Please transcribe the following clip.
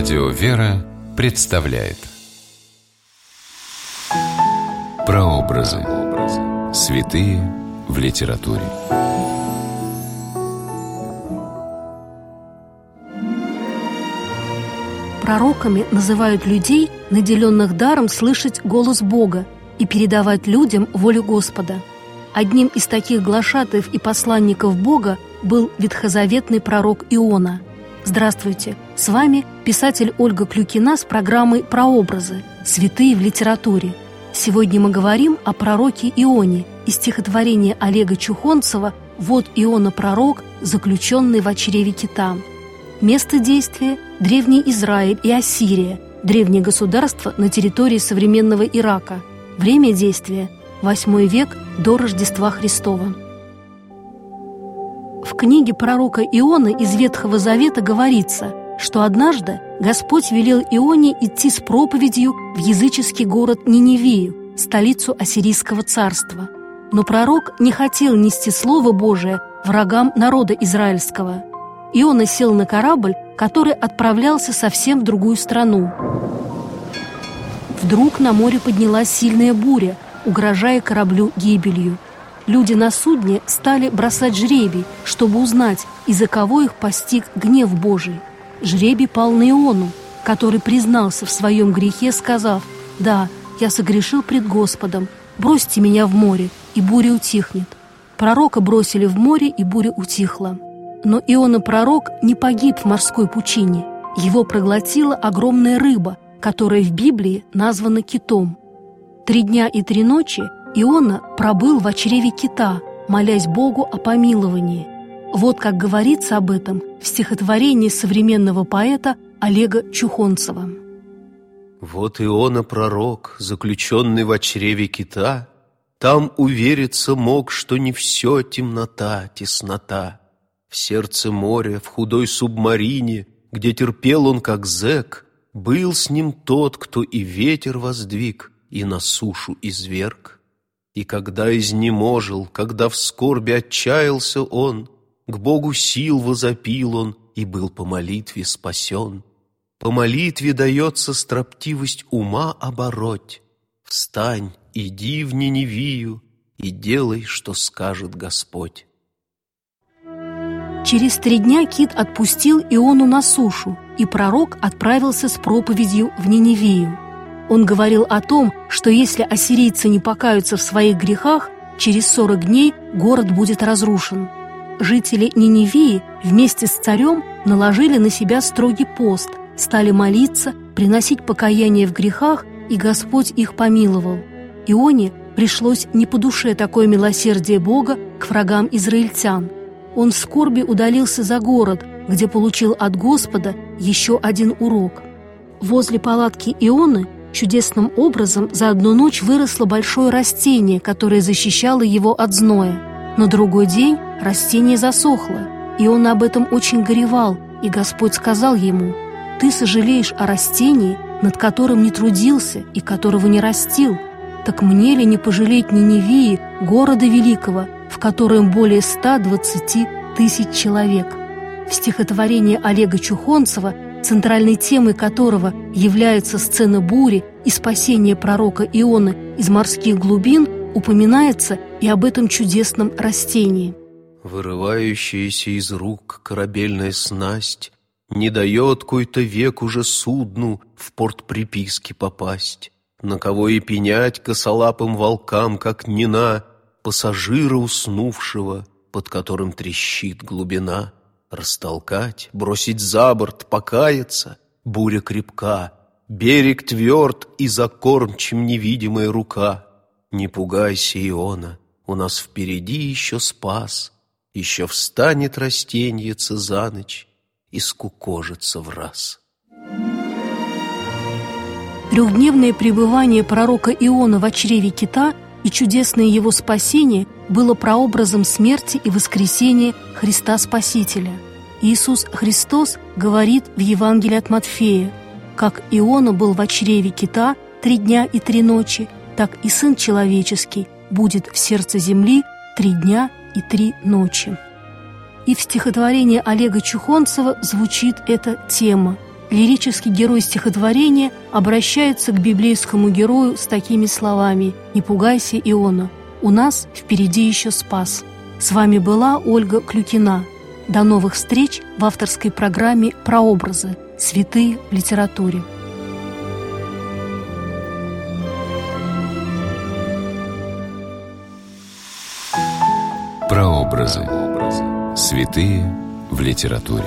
Радио «Вера» представляет Прообразы. Святые в литературе. Пророками называют людей, наделенных даром слышать голос Бога и передавать людям волю Господа. Одним из таких глашатаев и посланников Бога был ветхозаветный пророк Иона – Здравствуйте! С вами писатель Ольга Клюкина с программой «Прообразы. Святые в литературе». Сегодня мы говорим о пророке Ионе из стихотворения Олега Чухонцева «Вот Иона пророк, заключенный в чреве кита». Место действия – Древний Израиль и Ассирия, древнее государство на территории современного Ирака. Время действия – 8 век до Рождества Христова. Книге пророка Ионы из Ветхого Завета говорится, что однажды Господь велел Ионе идти с проповедью в языческий город Ниневию, столицу Ассирийского царства. Но пророк не хотел нести Слово Божие врагам народа израильского. Иона сел на корабль, который отправлялся совсем в другую страну. Вдруг на море поднялась сильная буря, угрожая кораблю гибелью – Люди на судне стали бросать жребий, чтобы узнать, из-за кого их постиг гнев Божий. Жребий пал на Иону, который признался в своем грехе, сказав, «Да, я согрешил пред Господом, бросьте меня в море, и буря утихнет». Пророка бросили в море, и буря утихла. Но Иона-пророк не погиб в морской пучине. Его проглотила огромная рыба, которая в Библии названа китом. Три дня и три ночи Иона пробыл в чреве кита, молясь Богу о помиловании. Вот как говорится об этом в стихотворении современного поэта Олега Чухонцева. Вот Иона пророк, заключенный в чреве кита, Там увериться мог, что не все темнота, теснота. В сердце моря, в худой субмарине, Где терпел он как зэк, Был с ним тот, кто и ветер воздвиг, И на сушу изверг. И когда изнеможил, когда в скорби отчаялся он, К Богу сил возопил он и был по молитве спасен. По молитве дается строптивость ума обороть. Встань, иди в Ниневию и делай, что скажет Господь. Через три дня кит отпустил Иону на сушу, и пророк отправился с проповедью в Ниневию. Он говорил о том, что если ассирийцы не покаются в своих грехах, через 40 дней город будет разрушен. Жители Ниневии вместе с царем наложили на себя строгий пост, стали молиться, приносить покаяние в грехах, и Господь их помиловал. Ионе пришлось не по душе такое милосердие Бога к врагам израильтян. Он в скорби удалился за город, где получил от Господа еще один урок. Возле палатки Ионы Чудесным образом за одну ночь выросло большое растение, которое защищало его от зноя. На другой день растение засохло, и он об этом очень горевал, и Господь сказал ему, «Ты сожалеешь о растении, над которым не трудился и которого не растил. Так мне ли не пожалеть Ниневии, города великого, в котором более 120 тысяч человек?» В стихотворении Олега Чухонцева центральной темой которого является сцена бури и спасение пророка Ионы из морских глубин, упоминается и об этом чудесном растении. Вырывающаяся из рук корабельная снасть Не дает кой-то век уже судну в порт приписки попасть. На кого и пенять косолапым волкам, как нина, Пассажира уснувшего, под которым трещит глубина — Растолкать, бросить за борт, покаяться, буря крепка, Берег тверд и закорм, чем невидимая рука. Не пугайся, Иона, у нас впереди еще спас, Еще встанет растеньица за ночь и скукожится в раз. Трехдневное пребывание пророка Иона в чреве кита и чудесное его спасение было прообразом смерти и воскресения Христа Спасителя. Иисус Христос говорит в Евангелии от Матфея, «Как Иона был в чреве кита три дня и три ночи, так и Сын Человеческий будет в сердце земли три дня и три ночи». И в стихотворении Олега Чухонцева звучит эта тема лирический герой стихотворения обращается к библейскому герою с такими словами «Не пугайся, Иона, у нас впереди еще спас». С вами была Ольга Клюкина. До новых встреч в авторской программе «Прообразы. Святые в литературе». Прообразы. Святые в литературе.